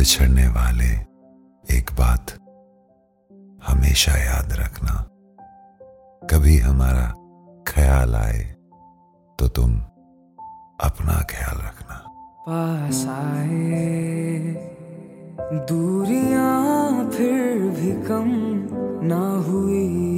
बिछड़ने वाले एक बात हमेशा याद रखना। कभी हमारा ख्याल आए तो तुम अपना ख्याल रखना। पास आए, दूरियाँ फिर भी कम ना हुई।